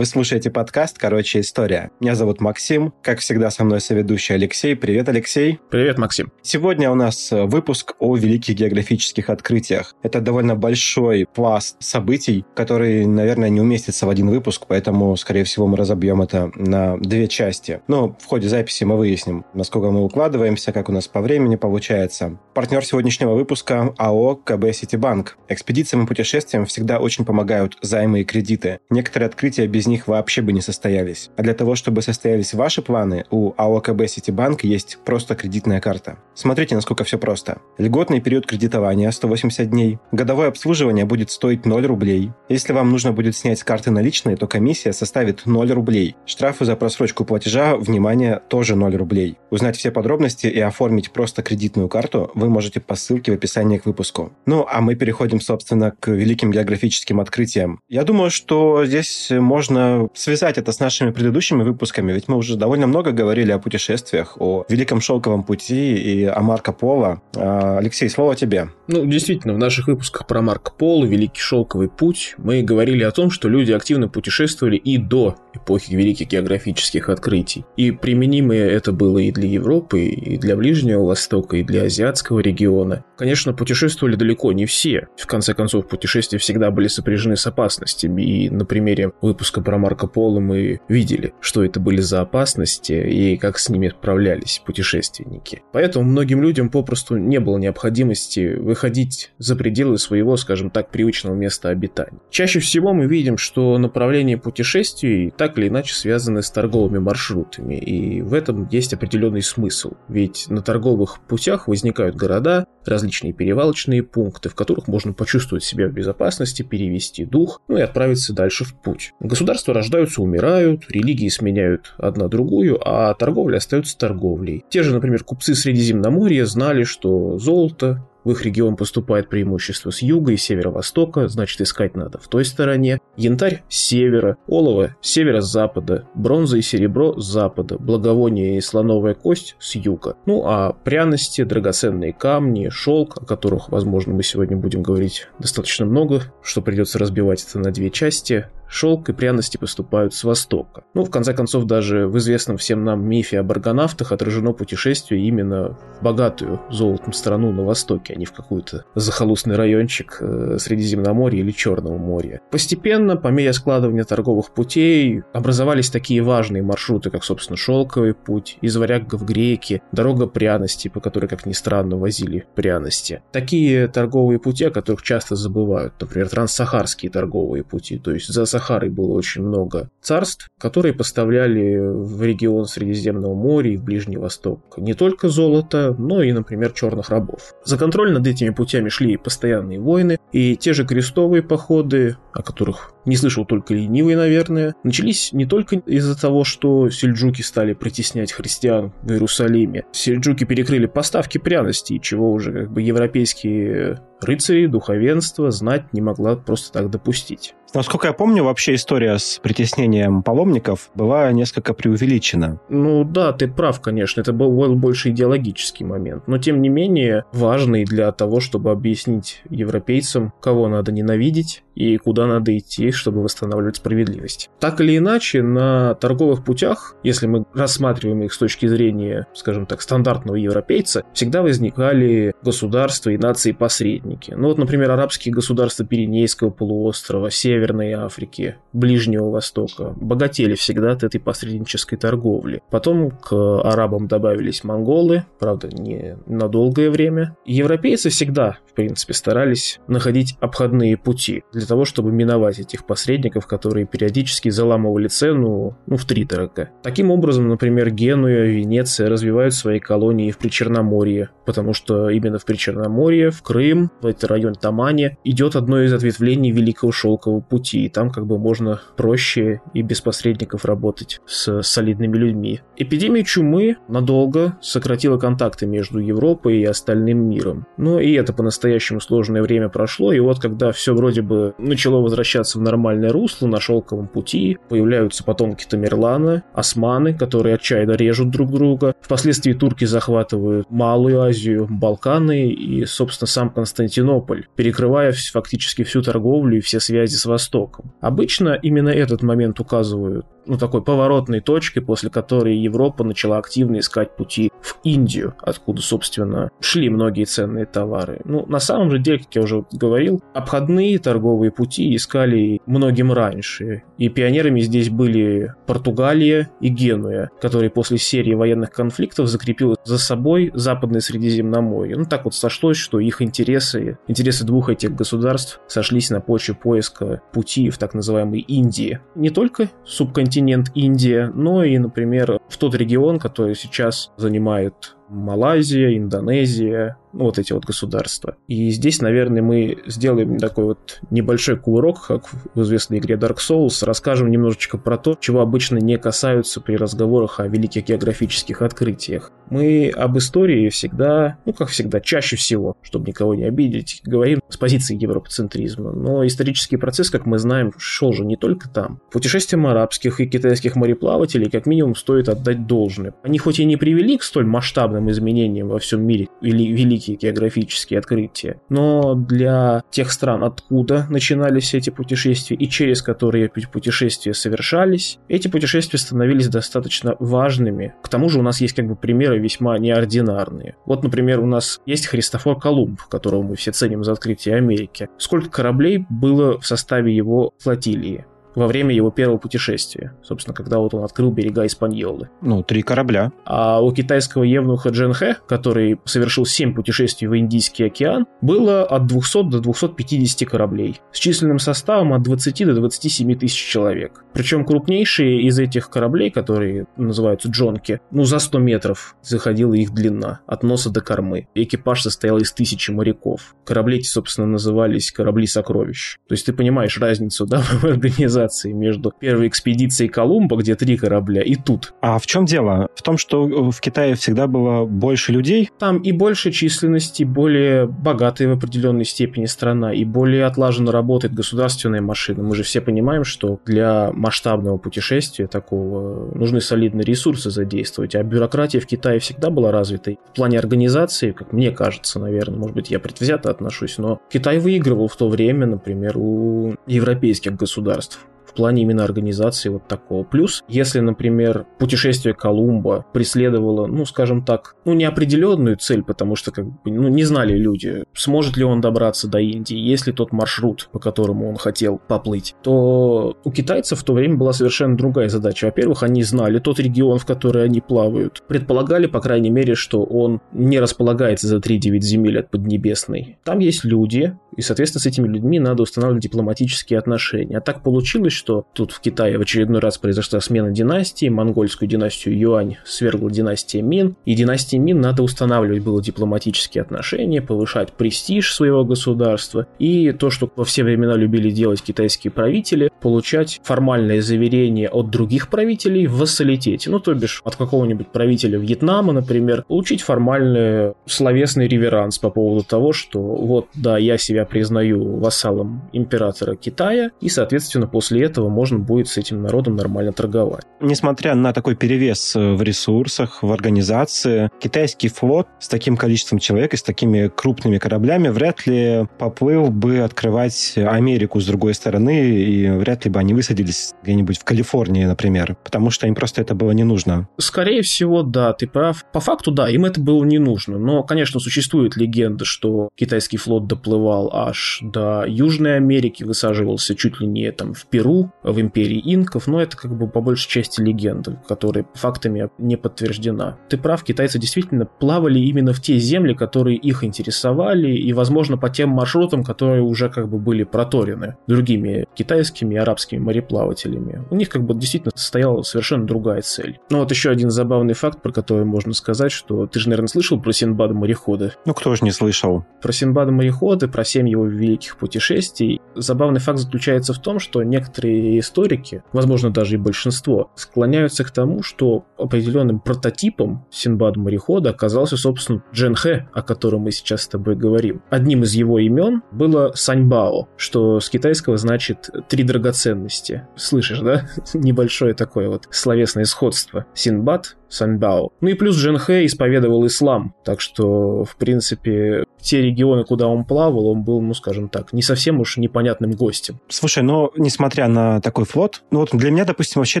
Вы слушаете подкаст «Короче, история». Меня зовут Максим. Как всегда, со мной соведущий Алексей. Привет, Алексей. Привет, Максим. Сегодня у нас э, выпуск о великих географических открытиях. Это довольно большой пласт событий, который, наверное, не уместится в один выпуск, поэтому, скорее всего, мы разобьем это на две части. Но в ходе записи мы выясним, насколько мы укладываемся, как у нас по времени получается. Партнер сегодняшнего выпуска АО КБ Ситибанк. Экспедициям и путешествиям всегда очень помогают займы и кредиты. Некоторые открытия без без них вообще бы не состоялись. А для того, чтобы состоялись ваши планы, у АО КБ Ситибанк есть просто кредитная карта. Смотрите, насколько все просто. Льготный период кредитования 180 дней. Годовое обслуживание будет стоить 0 рублей. Если вам нужно будет снять с карты наличные, то комиссия составит 0 рублей. Штрафы за просрочку платежа, внимание, тоже 0 рублей. Узнать все подробности и оформить просто кредитную карту вы можете по ссылке в описании к выпуску. Ну, а мы переходим, собственно, к великим географическим открытиям. Я думаю, что здесь можно можно связать это с нашими предыдущими выпусками, ведь мы уже довольно много говорили о путешествиях, о Великом Шелковом пути и о Марко Поло. А, Алексей, слово тебе. Ну, действительно, в наших выпусках про Марко Поло, Великий Шелковый путь, мы говорили о том, что люди активно путешествовали и до эпохи великих географических открытий. И применимо это было и для Европы, и для Ближнего Востока, и для азиатского региона. Конечно, путешествовали далеко не все. В конце концов, путешествия всегда были сопряжены с опасностями. И на примере выпуска выпуска про Марко Поло мы видели, что это были за опасности и как с ними справлялись путешественники. Поэтому многим людям попросту не было необходимости выходить за пределы своего, скажем так, привычного места обитания. Чаще всего мы видим, что направления путешествий так или иначе связаны с торговыми маршрутами, и в этом есть определенный смысл. Ведь на торговых путях возникают города, различные перевалочные пункты, в которых можно почувствовать себя в безопасности, перевести дух, ну и отправиться дальше в путь. Государства рождаются, умирают, религии сменяют одна другую, а торговля остается торговлей. Те же, например, купцы Средиземноморья знали, что золото, в их регион поступает преимущество с юга и северо-востока, значит искать надо в той стороне. Янтарь с севера, олово с северо-запада, бронза и серебро с запада, благовоние и слоновая кость с юга. Ну а пряности, драгоценные камни, шелк, о которых, возможно, мы сегодня будем говорить достаточно много, что придется разбивать это на две части, шелк и пряности поступают с востока. Ну, в конце концов, даже в известном всем нам мифе об аргонавтах отражено путешествие именно в богатую золотом страну на востоке, а не в какой-то захолустный райончик э, Средиземноморья или Черного моря. Постепенно, по мере складывания торговых путей, образовались такие важные маршруты, как, собственно, шелковый путь, из варяга в греки, дорога пряности, по которой, как ни странно, возили пряности. Такие торговые пути, о которых часто забывают, например, транссахарские торговые пути, то есть за Сахарой было очень много царств, которые поставляли в регион Средиземного моря и в Ближний Восток не только золото, но и, например, черных рабов. За контроль над этими путями шли постоянные войны, и те же крестовые походы, о которых не слышал только ленивый, наверное, начались не только из-за того, что сельджуки стали притеснять христиан в Иерусалиме. Сельджуки перекрыли поставки пряностей, чего уже как бы европейские рыцари, духовенство знать не могла просто так допустить. Насколько я помню, вообще история с притеснением паломников была несколько преувеличена. Ну да, ты прав, конечно, это был больше идеологический момент, но тем не менее важный для того, чтобы объяснить европейцам, кого надо ненавидеть и куда надо идти, чтобы восстанавливать справедливость. Так или иначе, на торговых путях, если мы рассматриваем их с точки зрения, скажем так, стандартного европейца, всегда возникали государства и нации-посредники. Ну вот, например, арабские государства Пиренейского полуострова, Северной Африки, Ближнего Востока богатели всегда от этой посреднической торговли. Потом к арабам добавились монголы, правда, не на долгое время. Европейцы всегда, в принципе, старались находить обходные пути для того, чтобы миновать этих посредников, которые периодически заламывали цену ну, в три дорога. Таким образом, например, Генуя, Венеция развивают свои колонии в Причерноморье, потому что именно в Причерноморье, в Крым, в этот район Тамани идет одно из ответвлений Великого Шелкового пути, и там как бы можно проще и без посредников работать с солидными людьми. Эпидемия чумы надолго сократила контакты между Европой и остальным миром. Но и это по-настоящему сложное время прошло, и вот когда все вроде бы начало возвращаться в нормальное русло, на шелковом пути появляются потомки Тамерлана, османы, которые отчаянно режут друг друга. Впоследствии турки захватывают Малую Азию, Балканы и, собственно, сам Константинополь, перекрывая фактически всю торговлю и все связи с Востоком. Обычно именно этот момент указывают ну, такой поворотной точкой, после которой Европа начала активно искать пути в Индию, откуда, собственно, шли многие ценные товары. Ну, на самом же деле, как я уже говорил, обходные торговые пути искали многим раньше. И пионерами здесь были Португалия и Генуя, которые после серии военных конфликтов закрепил за собой Западное Средиземноморье. Ну, так вот сошлось, что их интересы, интересы двух этих государств сошлись на почве поиска пути в так называемой Индии. Не только субконтинент континент Индия, но и, например, в тот регион, который сейчас занимает Малайзия, Индонезия, ну, вот эти вот государства. И здесь, наверное, мы сделаем такой вот небольшой кувырок, как в известной игре Dark Souls, расскажем немножечко про то, чего обычно не касаются при разговорах о великих географических открытиях. Мы об истории всегда, ну, как всегда, чаще всего, чтобы никого не обидеть, говорим с позиции европоцентризма. Но исторический процесс, как мы знаем, шел же не только там. Путешествиям арабских и китайских мореплавателей как минимум стоит отдать должное. Они хоть и не привели к столь масштабным изменениям во всем мире, или великие географические открытия. Но для тех стран, откуда начинались эти путешествия и через которые путешествия совершались, эти путешествия становились достаточно важными. К тому же у нас есть как бы примеры весьма неординарные. Вот, например, у нас есть Христофор Колумб, которого мы все ценим за открытие Америки. Сколько кораблей было в составе его флотилии? Во время его первого путешествия, собственно, когда вот он открыл берега Испаньолы. Ну, три корабля. А у китайского евнуха Дженхэ, который совершил семь путешествий в Индийский океан, было от 200 до 250 кораблей с численным составом от 20 до 27 тысяч человек. Причем крупнейшие из этих кораблей, которые называются джонки, ну, за 100 метров заходила их длина, от носа до кормы. Экипаж состоял из тысячи моряков. Корабли эти, собственно, назывались корабли сокровищ. То есть ты понимаешь разницу, да, в организации цивилизации между первой экспедицией Колумба, где три корабля, и тут. А в чем дело? В том, что в Китае всегда было больше людей? Там и больше численности, более богатая в определенной степени страна, и более отлаженно работает государственная машина. Мы же все понимаем, что для масштабного путешествия такого нужны солидные ресурсы задействовать, а бюрократия в Китае всегда была развитой. В плане организации, как мне кажется, наверное, может быть, я предвзято отношусь, но Китай выигрывал в то время, например, у европейских государств в плане именно организации вот такого. Плюс, если, например, путешествие Колумба преследовало, ну, скажем так, ну, неопределенную цель, потому что, как бы, ну, не знали люди, сможет ли он добраться до Индии, есть ли тот маршрут, по которому он хотел поплыть, то у китайцев в то время была совершенно другая задача. Во-первых, они знали тот регион, в который они плавают, предполагали, по крайней мере, что он не располагается за 3-9 земель от Поднебесной. Там есть люди, и, соответственно, с этими людьми надо устанавливать дипломатические отношения. А так получилось, что тут в Китае в очередной раз произошла смена династии, монгольскую династию Юань свергла династия Мин, и династии Мин надо устанавливать было дипломатические отношения, повышать престиж своего государства, и то, что во все времена любили делать китайские правители, получать формальное заверение от других правителей в вассалитете, ну, то бишь от какого-нибудь правителя Вьетнама, например, получить формальный словесный реверанс по поводу того, что вот, да, я себя признаю вассалом императора Китая, и, соответственно, после этого можно будет с этим народом нормально торговать. Несмотря на такой перевес э, в ресурсах, в организации, китайский флот с таким количеством человек и с такими крупными кораблями вряд ли поплыл бы открывать Америку с другой стороны, и вряд ли бы они высадились где-нибудь в Калифорнии, например, потому что им просто это было не нужно. Скорее всего, да, ты прав. По факту, да, им это было не нужно. Но, конечно, существует легенда, что китайский флот доплывал аж до Южной Америки, высаживался чуть ли не там в Перу, в империи инков, но это как бы по большей части легенда, которая фактами не подтверждена. Ты прав, китайцы действительно плавали именно в те земли, которые их интересовали, и, возможно, по тем маршрутам, которые уже как бы были проторены другими китайскими и арабскими мореплавателями. У них как бы действительно стояла совершенно другая цель. Ну вот еще один забавный факт, про который можно сказать, что ты же, наверное, слышал про Синбада морехода. Ну кто же не слышал? Про Синбада морехода, про 7 его великих путешествий. Забавный факт заключается в том, что некоторые историки, возможно, даже и большинство, склоняются к тому, что определенным прототипом Синбада-морехода оказался, собственно, Джен Хэ, о котором мы сейчас с тобой говорим. Одним из его имен было Саньбао, что с китайского значит «три драгоценности». Слышишь, да? Небольшое такое вот словесное сходство. Синбад Санбао. Ну и плюс Джен Хэ исповедовал ислам, так что, в принципе, те регионы, куда он плавал, он был, ну, скажем так, не совсем уж непонятным гостем. Слушай, но несмотря на такой флот, ну вот для меня, допустим, вообще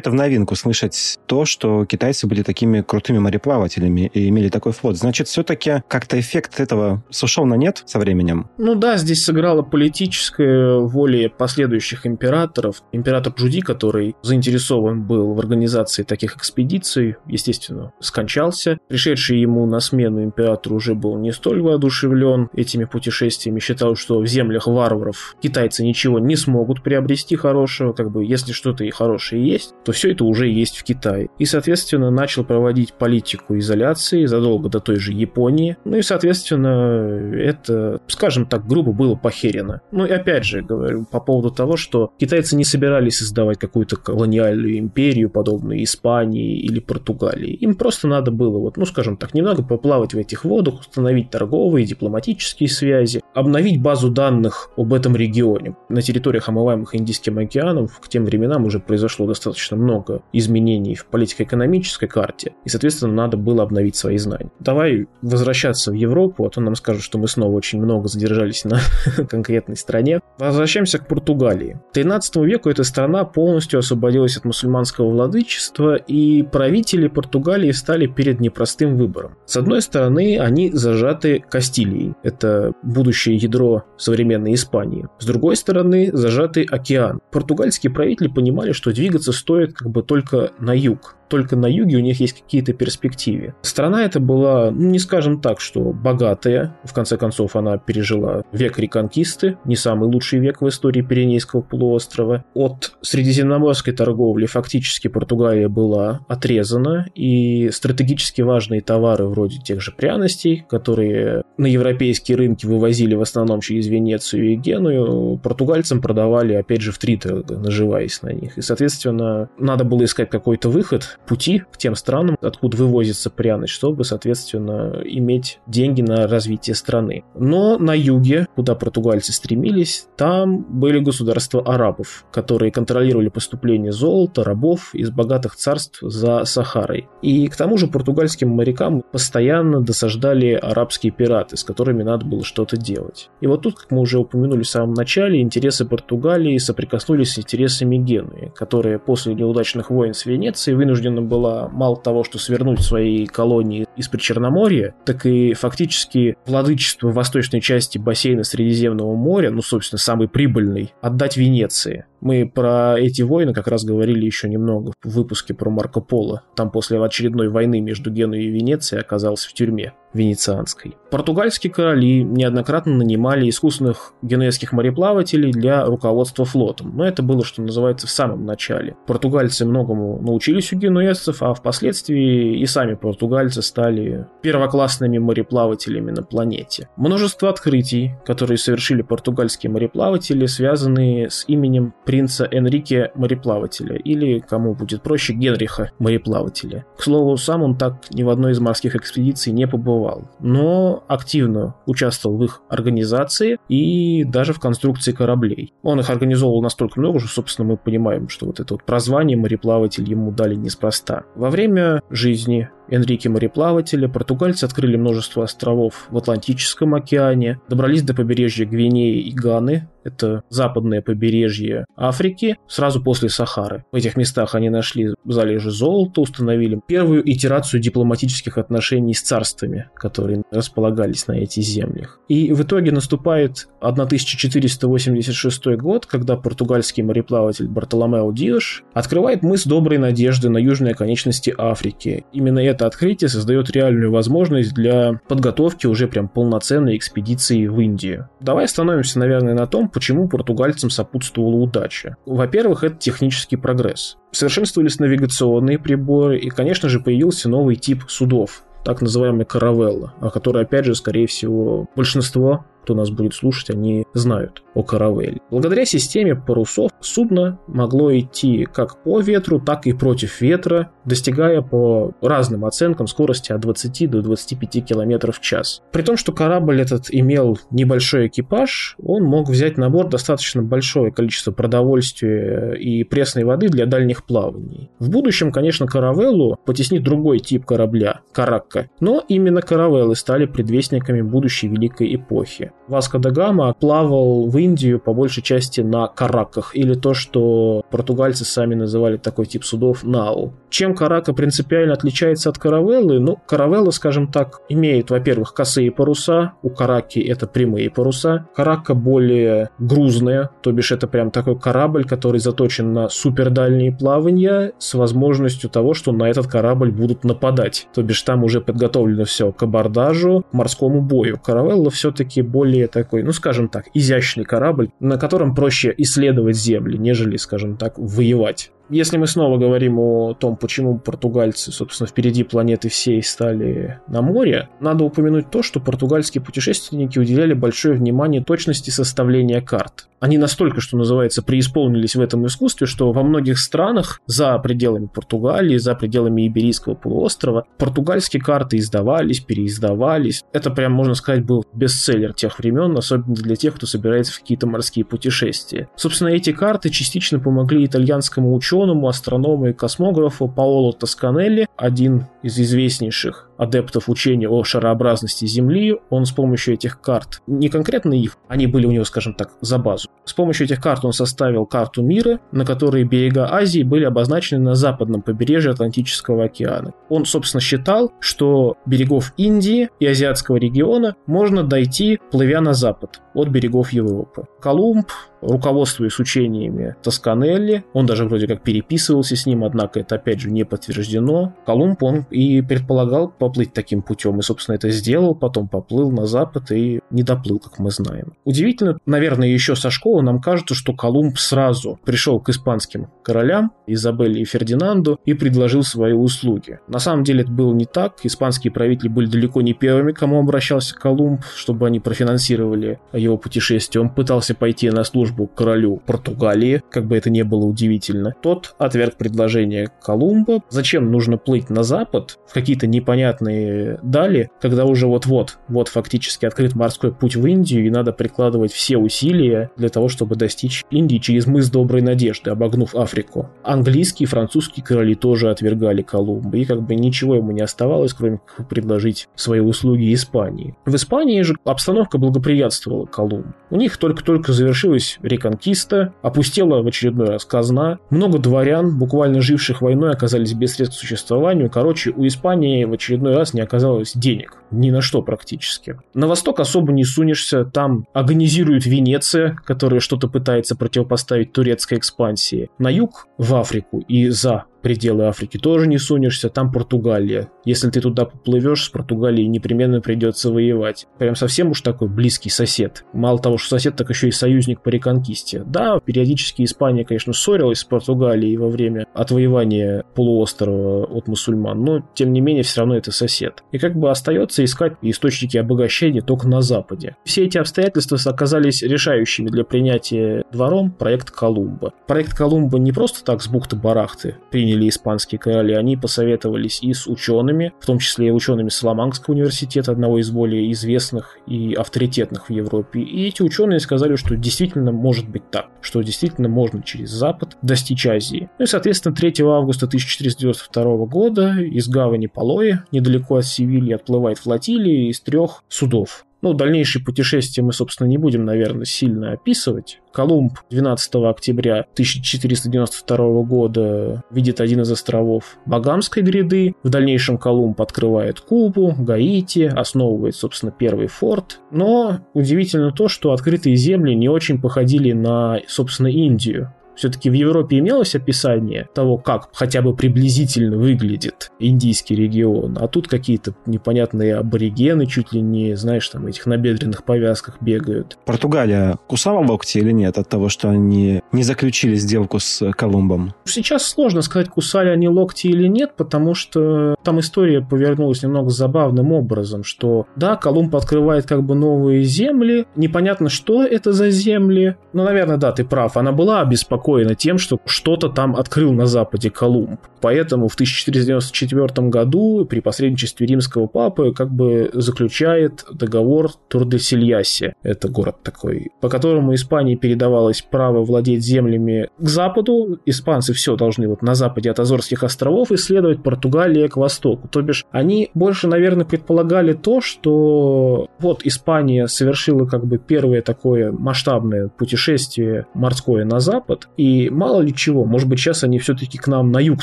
это в новинку слышать то, что китайцы были такими крутыми мореплавателями и имели такой флот. Значит, все-таки как-то эффект этого сошел на нет со временем? Ну да, здесь сыграла политическая воля последующих императоров. Император Джуди, который заинтересован был в организации таких экспедиций, естественно, естественно, скончался. Пришедший ему на смену император уже был не столь воодушевлен этими путешествиями, считал, что в землях варваров китайцы ничего не смогут приобрести хорошего, как бы если что-то и хорошее есть, то все это уже есть в Китае. И, соответственно, начал проводить политику изоляции задолго до той же Японии. Ну и, соответственно, это, скажем так, грубо было похерено. Ну и опять же, говорю по поводу того, что китайцы не собирались создавать какую-то колониальную империю, подобную Испании или Португалии. Им просто надо было, вот, ну, скажем так, немного поплавать в этих водах, установить торговые, дипломатические связи, обновить базу данных об этом регионе. На территориях, омываемых Индийским океаном, к тем временам уже произошло достаточно много изменений в политико-экономической карте, и, соответственно, надо было обновить свои знания. Давай возвращаться в Европу, а то нам скажут, что мы снова очень много задержались на конкретной стране. Возвращаемся к Португалии. К 13 веку эта страна полностью освободилась от мусульманского владычества, и правители Португалии Португалии стали перед непростым выбором. С одной стороны, они зажаты Кастилией, это будущее ядро современной Испании. С другой стороны, зажатый океан. Португальские правители понимали, что двигаться стоит как бы только на юг, только на юге у них есть какие-то перспективы. Страна эта была, ну, не скажем так, что богатая. В конце концов, она пережила век реконкисты, не самый лучший век в истории Пиренейского полуострова. От средиземноморской торговли фактически Португалия была отрезана, и стратегически важные товары вроде тех же пряностей, которые на европейские рынки вывозили в основном через Венецию и Геную, португальцам продавали, опять же, в три наживаясь на них. И, соответственно, надо было искать какой-то выход, пути к тем странам, откуда вывозится пряность, чтобы, соответственно, иметь деньги на развитие страны. Но на юге, куда португальцы стремились, там были государства арабов, которые контролировали поступление золота, рабов из богатых царств за Сахарой. И к тому же португальским морякам постоянно досаждали арабские пираты, с которыми надо было что-то делать. И вот тут, как мы уже упомянули в самом начале, интересы Португалии соприкоснулись с интересами Генуи, которая после неудачных войн с Венецией вынуждена вынуждена была мало того, что свернуть свои колонии из Причерноморья, так и фактически владычество восточной части бассейна Средиземного моря, ну, собственно, самый прибыльный, отдать Венеции. Мы про эти войны как раз говорили еще немного в выпуске про Марко Поло. Там после очередной войны между Генуей и Венецией оказался в тюрьме венецианской. Португальские короли неоднократно нанимали искусственных генуэзских мореплавателей для руководства флотом, но это было, что называется, в самом начале. Португальцы многому научились у генуэзцев, а впоследствии и сами португальцы стали первоклассными мореплавателями на планете. Множество открытий, которые совершили португальские мореплаватели, связаны с именем принца Энрике мореплавателя, или, кому будет проще, Генриха мореплавателя. К слову, сам он так ни в одной из морских экспедиций не побывал, но активно участвовал в их организации и даже в конструкции кораблей. Он их организовал настолько много, что, собственно, мы понимаем, что вот это вот прозвание мореплаватель ему дали неспроста. Во время жизни Энрике мореплавателя, португальцы открыли множество островов в Атлантическом океане, добрались до побережья Гвинеи и Ганы, это западное побережье Африки, сразу после Сахары. В этих местах они нашли залежи золота, установили первую итерацию дипломатических отношений с царствами, которые располагались на этих землях. И в итоге наступает 1486 год, когда португальский мореплаватель Бартоломео Диош открывает мыс Доброй Надежды на южной оконечности Африки. Именно это это открытие создает реальную возможность для подготовки уже прям полноценной экспедиции в Индию. Давай остановимся, наверное, на том, почему португальцам сопутствовала удача. Во-первых, это технический прогресс. Совершенствовались навигационные приборы, и, конечно же, появился новый тип судов, так называемая каравелла, о которой, опять же, скорее всего, большинство кто нас будет слушать, они знают о каравелле. Благодаря системе парусов судно могло идти как по ветру, так и против ветра, достигая по разным оценкам скорости от 20 до 25 км в час. При том, что корабль этот имел небольшой экипаж, он мог взять на борт достаточно большое количество продовольствия и пресной воды для дальних плаваний. В будущем, конечно, каравеллу потеснит другой тип корабля – каракка, но именно каравеллы стали предвестниками будущей великой эпохи. Васко да Гама плавал в Индию по большей части на каракках, или то, что португальцы сами называли такой тип судов – нау. Чем карака принципиально отличается от каравеллы? Ну, каравелла, скажем так, имеет, во-первых, косые паруса, у караки это прямые паруса. Карака более грузная, то бишь это прям такой корабль, который заточен на супердальние плавания с возможностью того, что на этот корабль будут нападать. То бишь там уже подготовлено все к абордажу, к морскому бою. Каравелла все-таки более такой, ну скажем так, изящный корабль, на котором проще исследовать земли, нежели, скажем так, воевать. Если мы снова говорим о том, почему португальцы, собственно, впереди планеты всей стали на море, надо упомянуть то, что португальские путешественники уделяли большое внимание точности составления карт. Они настолько, что называется, преисполнились в этом искусстве, что во многих странах за пределами Португалии, за пределами Иберийского полуострова, португальские карты издавались, переиздавались. Это прям, можно сказать, был бестселлер тех времен, особенно для тех, кто собирается в какие-то морские путешествия. Собственно, эти карты частично помогли итальянскому ученому, астроному и космографу Паоло Тосканелли, один из известнейших адептов учения о шарообразности Земли, он с помощью этих карт, не конкретно их, они были у него, скажем так, за базу. С помощью этих карт он составил карту мира, на которой берега Азии были обозначены на западном побережье Атлантического океана. Он, собственно, считал, что берегов Индии и азиатского региона можно дойти, плывя на запад от берегов Европы. Колумб, руководствуясь учениями Тосканелли, он даже вроде как переписывался с ним, однако это опять же не подтверждено. Колумб он и предполагал поплыть таким путем, и, собственно, это сделал, потом поплыл на запад и не доплыл, как мы знаем. Удивительно, наверное, еще со школы нам кажется, что Колумб сразу пришел к испанским королям, Изабелле и Фердинанду, и предложил свои услуги. На самом деле это было не так. Испанские правители были далеко не первыми, кому обращался Колумб, чтобы они профинансировали его путешествие. Он пытался пойти на службу королю Португалии, как бы это ни было удивительно. Тот отверг предложение Колумба. Зачем нужно плыть на запад в какие-то непонятные дали, когда уже вот-вот, вот фактически открыт морской путь в Индию, и надо прикладывать все усилия для того, чтобы достичь Индии через мыс Доброй Надежды, обогнув Африку. Английские и французские короли тоже отвергали Колумба, и как бы ничего ему не оставалось, кроме как предложить свои услуги Испании. В Испании же обстановка благоприятствовала Колумб. У них только-только завершилась реконкиста, опустела в очередной раз казна, много дворян, буквально живших войной, оказались без средств к существованию. Короче, у Испании в очередной раз не оказалось денег. Ни на что практически. На восток особо не сунешься, там агонизирует Венеция, которая что-то пытается противопоставить турецкой экспансии. На юг, в Африку и за пределы Африки тоже не сунешься, там Португалия. Если ты туда поплывешь, с Португалией непременно придется воевать. Прям совсем уж такой близкий сосед. Мало того, что сосед, так еще и союзник по реконкисте. Да, периодически Испания, конечно, ссорилась с Португалией во время отвоевания полуострова от мусульман, но тем не менее все равно это сосед. И как бы остается искать источники обогащения только на Западе. Все эти обстоятельства оказались решающими для принятия двором проект Колумба. Проект Колумба не просто так с бухты-барахты принял приняли испанские короли, они посоветовались и с учеными, в том числе и учеными Соломанского университета, одного из более известных и авторитетных в Европе. И эти ученые сказали, что действительно может быть так, что действительно можно через Запад достичь Азии. Ну и, соответственно, 3 августа 1492 года из гавани Палои, недалеко от Севильи, отплывает флотилия из трех судов. Ну, дальнейшие путешествия мы, собственно, не будем, наверное, сильно описывать. Колумб 12 октября 1492 года видит один из островов Багамской гряды. В дальнейшем Колумб открывает Кубу, Гаити, основывает, собственно, первый форт. Но удивительно то, что открытые земли не очень походили на, собственно, Индию. Все-таки в Европе имелось описание того, как хотя бы приблизительно выглядит индийский регион, а тут какие-то непонятные аборигены чуть ли не, знаешь, там этих набедренных повязках бегают. Португалия кусала локти или нет от того, что они не заключили сделку с Колумбом? Сейчас сложно сказать, кусали они локти или нет, потому что там история повернулась немного забавным образом, что да, Колумб открывает как бы новые земли, непонятно, что это за земли, ну, наверное, да, ты прав, она была обеспокоена тем, что что-то там открыл на западе Колумб. Поэтому в 1494 году при посредничестве римского папы как бы заключает договор Турдесильясе. Это город такой, по которому Испании передавалось право владеть землями к западу. Испанцы все должны вот на западе от Азорских островов исследовать Португалия к востоку. То бишь они больше, наверное, предполагали то, что вот Испания совершила как бы первое такое масштабное путешествие морское на запад, и мало ли чего, может быть сейчас они все-таки к нам на юг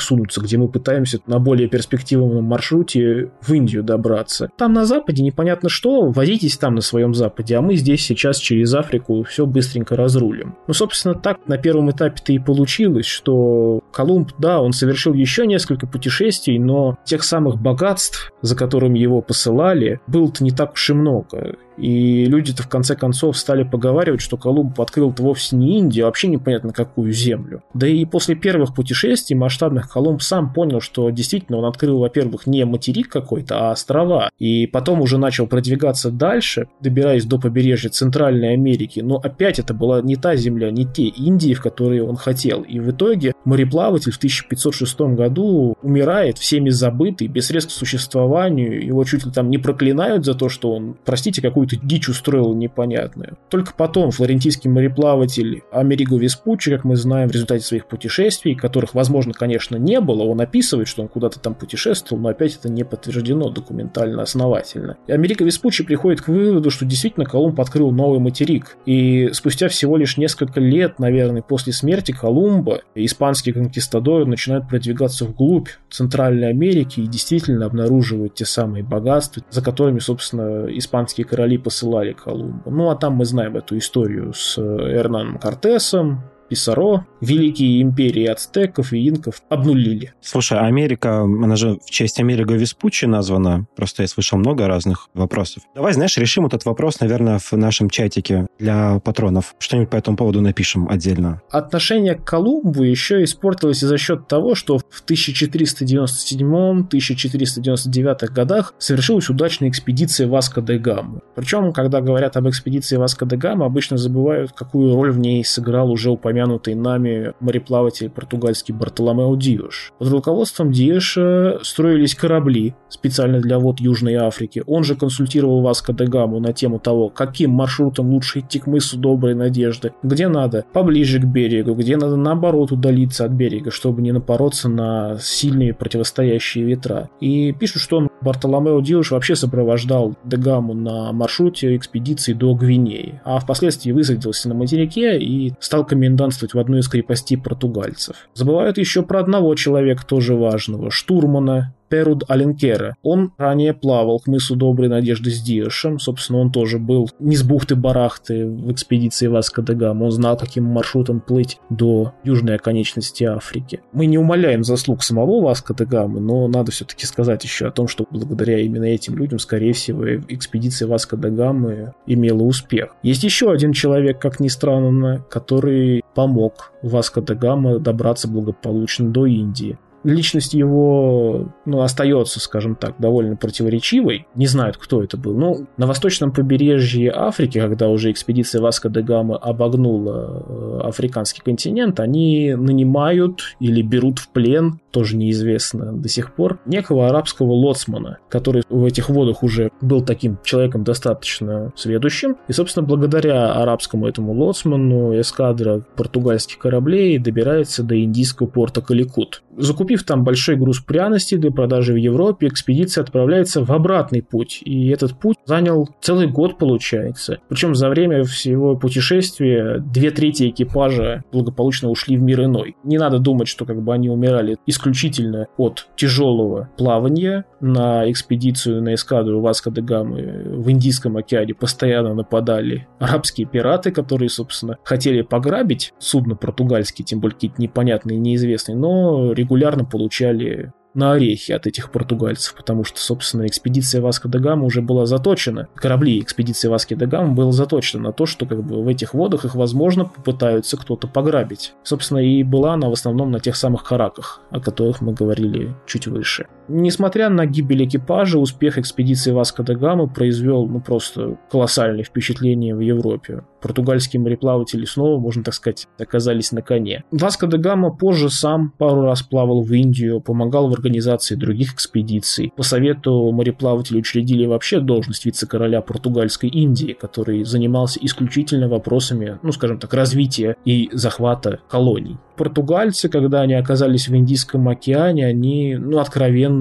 сунутся, где мы пытаемся на более перспективном маршруте в Индию добраться. Там на западе непонятно что, возитесь там на своем западе, а мы здесь сейчас через Африку все быстренько разрулим. Ну, собственно, так на первом этапе-то и получилось, что Колумб, да, он совершил еще несколько путешествий, но тех самых богатств, за которыми его посылали, было-то не так уж и много. И люди-то в конце концов стали поговаривать, что Колумб открыл-то вовсе не Индию, а вообще непонятно какую землю. Да и после первых путешествий масштабных Колумб сам понял, что действительно он открыл, во-первых, не материк какой-то, а острова. И потом уже начал продвигаться дальше, добираясь до побережья Центральной Америки. Но опять это была не та земля, не те Индии, в которые он хотел. И в итоге мореплаватель в 1506 году умирает, всеми забытый, без средств к существованию. Его чуть ли там не проклинают за то, что он, простите, какую какую-то дичь устроил непонятную. Только потом флорентийский мореплаватель Америго Веспуччи, как мы знаем, в результате своих путешествий, которых, возможно, конечно, не было, он описывает, что он куда-то там путешествовал, но опять это не подтверждено документально основательно. И Америго Веспуччи приходит к выводу, что действительно Колумб открыл новый материк. И спустя всего лишь несколько лет, наверное, после смерти Колумба, испанские конкистадоры начинают продвигаться вглубь Центральной Америки и действительно обнаруживают те самые богатства, за которыми, собственно, испанские короли посылали Колумбу. Ну а там мы знаем эту историю с э, Эрнаном Кортесом, Писаро, великие империи ацтеков и инков обнулили. Слушай, Америка, она же в честь Америго Веспуччи названа. Просто я слышал много разных вопросов. Давай, знаешь, решим этот вопрос, наверное, в нашем чатике для патронов. Что-нибудь по этому поводу напишем отдельно. Отношение к Колумбу еще испортилось за счет того, что в 1497-1499 годах совершилась удачная экспедиция Васко де Гамы. Причем, когда говорят об экспедиции Васко де Гамы, обычно забывают, какую роль в ней сыграл уже упомянутый упомянутый нами мореплаватель португальский Бартоломео Диош. Под руководством Диоша строились корабли специально для вод Южной Африки. Он же консультировал Васко де Гаму на тему того, каким маршрутом лучше идти к мысу Доброй Надежды, где надо поближе к берегу, где надо наоборот удалиться от берега, чтобы не напороться на сильные противостоящие ветра. И пишут, что он, Бартоломео Диош, вообще сопровождал Дегаму на маршруте экспедиции до Гвинеи, а впоследствии высадился на материке и стал комендантом странствовать в одну из крепостей португальцев. Забывают еще про одного человека тоже важного, штурмана Перуд Аленкера. Он ранее плавал к мысу Доброй Надежды с Диошем. Собственно, он тоже был не с бухты-барахты в экспедиции Васко де Гама. Он знал, каким маршрутом плыть до южной оконечности Африки. Мы не умаляем заслуг самого Васко де Гамы, но надо все-таки сказать еще о том, что благодаря именно этим людям, скорее всего, экспедиция Васко де Гамы имела успех. Есть еще один человек, как ни странно, который помог Васко де Гама добраться благополучно до Индии личность его ну, остается, скажем так, довольно противоречивой. Не знают, кто это был. Но на восточном побережье Африки, когда уже экспедиция Васко де Гамы обогнула э, африканский континент, они нанимают или берут в плен, тоже неизвестно до сих пор, некого арабского лоцмана, который в этих водах уже был таким человеком достаточно сведущим. И, собственно, благодаря арабскому этому лоцману эскадра португальских кораблей добирается до индийского порта Каликут. Закупив там большой груз пряностей для продажи в Европе, экспедиция отправляется в обратный путь. И этот путь занял целый год, получается. Причем за время всего путешествия две трети экипажа благополучно ушли в мир иной. Не надо думать, что как бы они умирали из исключительно от тяжелого плавания на экспедицию на эскадру Васко де Гамы в Индийском океане постоянно нападали арабские пираты, которые, собственно, хотели пограбить судно португальские, тем более какие-то непонятные, неизвестные, но регулярно получали на орехи от этих португальцев, потому что, собственно, экспедиция Васко да Гама уже была заточена, корабли экспедиции Васки да Гама было заточено на то, что как бы в этих водах их, возможно, попытаются кто-то пограбить. Собственно, и была она в основном на тех самых караках, о которых мы говорили чуть выше. Несмотря на гибель экипажа, успех экспедиции Васко да Гамы произвел ну, просто колоссальное впечатление в Европе. Португальские мореплаватели снова, можно так сказать, оказались на коне. Васко да Гама позже сам пару раз плавал в Индию, помогал в организации других экспедиций. По совету мореплавателей учредили вообще должность вице-короля португальской Индии, который занимался исключительно вопросами, ну скажем так, развития и захвата колоний португальцы, когда они оказались в Индийском океане, они, ну, откровенно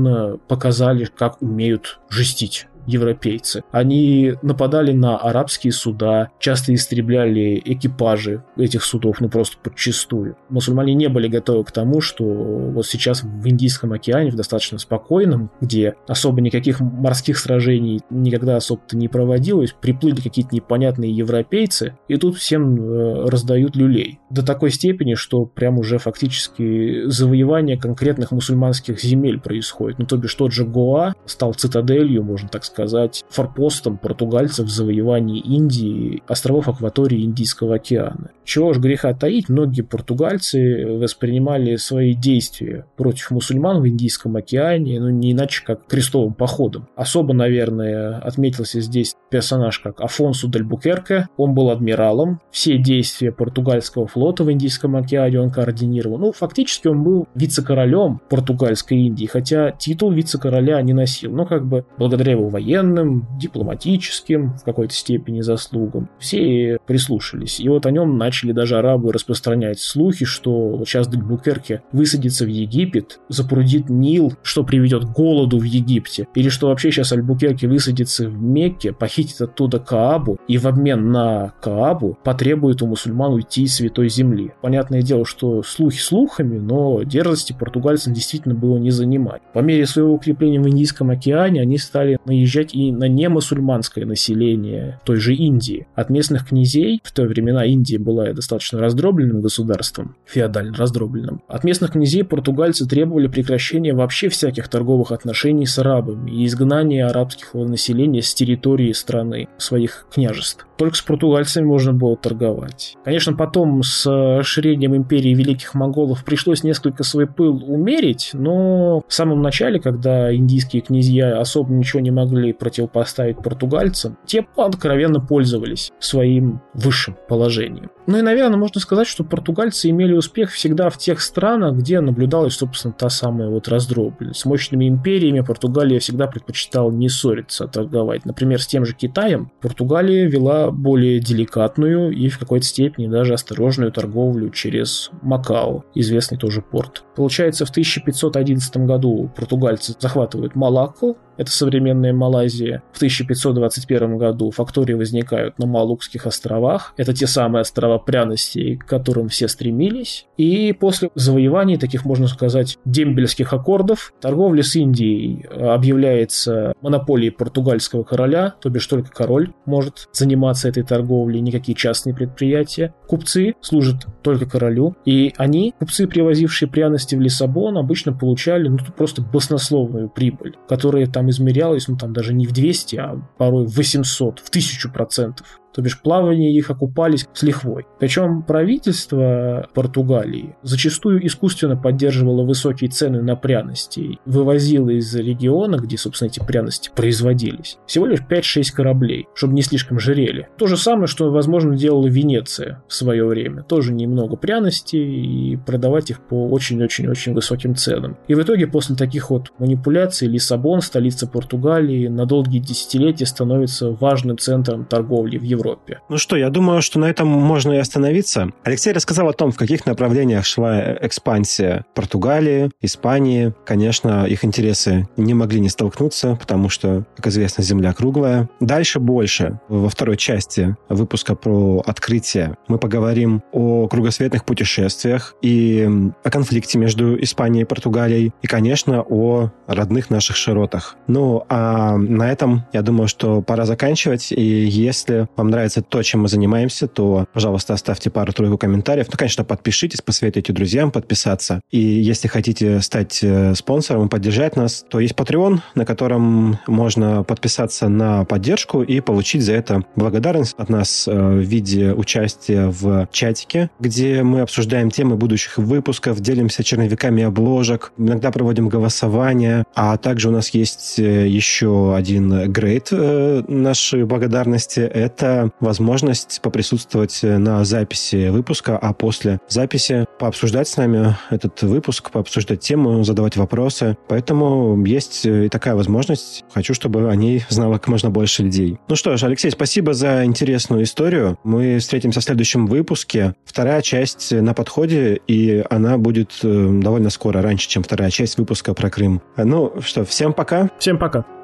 показали, как умеют жестить европейцы. Они нападали на арабские суда, часто истребляли экипажи этих судов, ну просто подчистую. Мусульмане не были готовы к тому, что вот сейчас в Индийском океане, в достаточно спокойном, где особо никаких морских сражений никогда особо-то не проводилось, приплыли какие-то непонятные европейцы, и тут всем э, раздают люлей. До такой степени, что прям уже фактически завоевание конкретных мусульманских земель происходит. Ну, то бишь тот же Гоа стал цитаделью, можно так сказать, сказать, форпостом португальцев в завоевании Индии, островов акватории Индийского океана. Чего ж греха таить, многие португальцы воспринимали свои действия против мусульман в Индийском океане, ну не иначе как крестовым походом. Особо, наверное, отметился здесь персонаж как Афонсу Дель Букерке. Он был адмиралом. Все действия португальского флота в Индийском океане он координировал. Ну, фактически он был вице-королем португальской Индии, хотя титул вице-короля не носил. Но как бы благодаря его военным военным, дипломатическим в какой-то степени заслугам. Все прислушались. И вот о нем начали даже арабы распространять слухи, что сейчас Дельбукерке высадится в Египет, запрудит Нил, что приведет к голоду в Египте. Или что вообще сейчас Альбукерке высадится в Мекке, похитит оттуда Каабу и в обмен на Каабу потребует у мусульман уйти из Святой Земли. Понятное дело, что слухи слухами, но дерзости португальцам действительно было не занимать. По мере своего укрепления в Индийском океане они стали наезжать наезжать и на немусульманское население той же Индии. От местных князей, в то времена Индия была достаточно раздробленным государством, феодально раздробленным, от местных князей португальцы требовали прекращения вообще всяких торговых отношений с арабами и изгнания арабского населения с территории страны, своих княжеств. Только с португальцами можно было торговать. Конечно, потом с расширением империи великих монголов пришлось несколько свой пыл умерить, но в самом начале, когда индийские князья особо ничего не могли могли противопоставить португальцам, те откровенно пользовались своим высшим положением. Ну и, наверное, можно сказать, что португальцы имели успех всегда в тех странах, где наблюдалась, собственно, та самая вот раздробленность. С мощными империями Португалия всегда предпочитала не ссориться, а торговать. Например, с тем же Китаем Португалия вела более деликатную и в какой-то степени даже осторожную торговлю через Макао, известный тоже порт. Получается, в 1511 году португальцы захватывают Малакку, это современная Малайзия. В 1521 году фактории возникают на Малукских островах. Это те самые острова пряностей, к которым все стремились. И после завоеваний таких, можно сказать, дембельских аккордов, торговля с Индией объявляется монополией португальского короля, то бишь только король может заниматься этой торговлей, никакие частные предприятия. Купцы служат только королю, и они, купцы, привозившие пряности в Лиссабон, обычно получали ну, просто баснословную прибыль, которая там измерялась, ну там даже не в 200, а порой в 800, в 1000 процентов то бишь плавание их окупались с лихвой. Причем правительство Португалии зачастую искусственно поддерживало высокие цены на пряности, вывозило из региона, где, собственно, эти пряности производились, всего лишь 5-6 кораблей, чтобы не слишком жирели. То же самое, что, возможно, делала Венеция в свое время. Тоже немного пряностей и продавать их по очень-очень-очень высоким ценам. И в итоге после таких вот манипуляций Лиссабон, столица Португалии, на долгие десятилетия становится важным центром торговли в Европе Европе. Ну что, я думаю, что на этом можно и остановиться. Алексей рассказал о том, в каких направлениях шла экспансия Португалии, Испании. Конечно, их интересы не могли не столкнуться, потому что, как известно, Земля круглая. Дальше больше. Во второй части выпуска про открытие мы поговорим о кругосветных путешествиях и о конфликте между Испанией и Португалией, и, конечно, о родных наших широтах. Ну, а на этом, я думаю, что пора заканчивать, и если вам нравится то, чем мы занимаемся, то, пожалуйста, оставьте пару-тройку комментариев. Ну, конечно, подпишитесь, посоветуйте друзьям подписаться. И если хотите стать э, спонсором и поддержать нас, то есть Patreon, на котором можно подписаться на поддержку и получить за это благодарность от нас э, в виде участия в чатике, где мы обсуждаем темы будущих выпусков, делимся черновиками обложек, иногда проводим голосование, а также у нас есть э, еще один грейд нашей благодарности. Это возможность поприсутствовать на записи выпуска, а после записи пообсуждать с нами этот выпуск, пообсуждать тему, задавать вопросы. Поэтому есть и такая возможность. Хочу, чтобы о ней знало как можно больше людей. Ну что ж, Алексей, спасибо за интересную историю. Мы встретимся в следующем выпуске. Вторая часть на подходе, и она будет э, довольно скоро, раньше, чем вторая часть выпуска про Крым. Ну что, всем пока. Всем пока.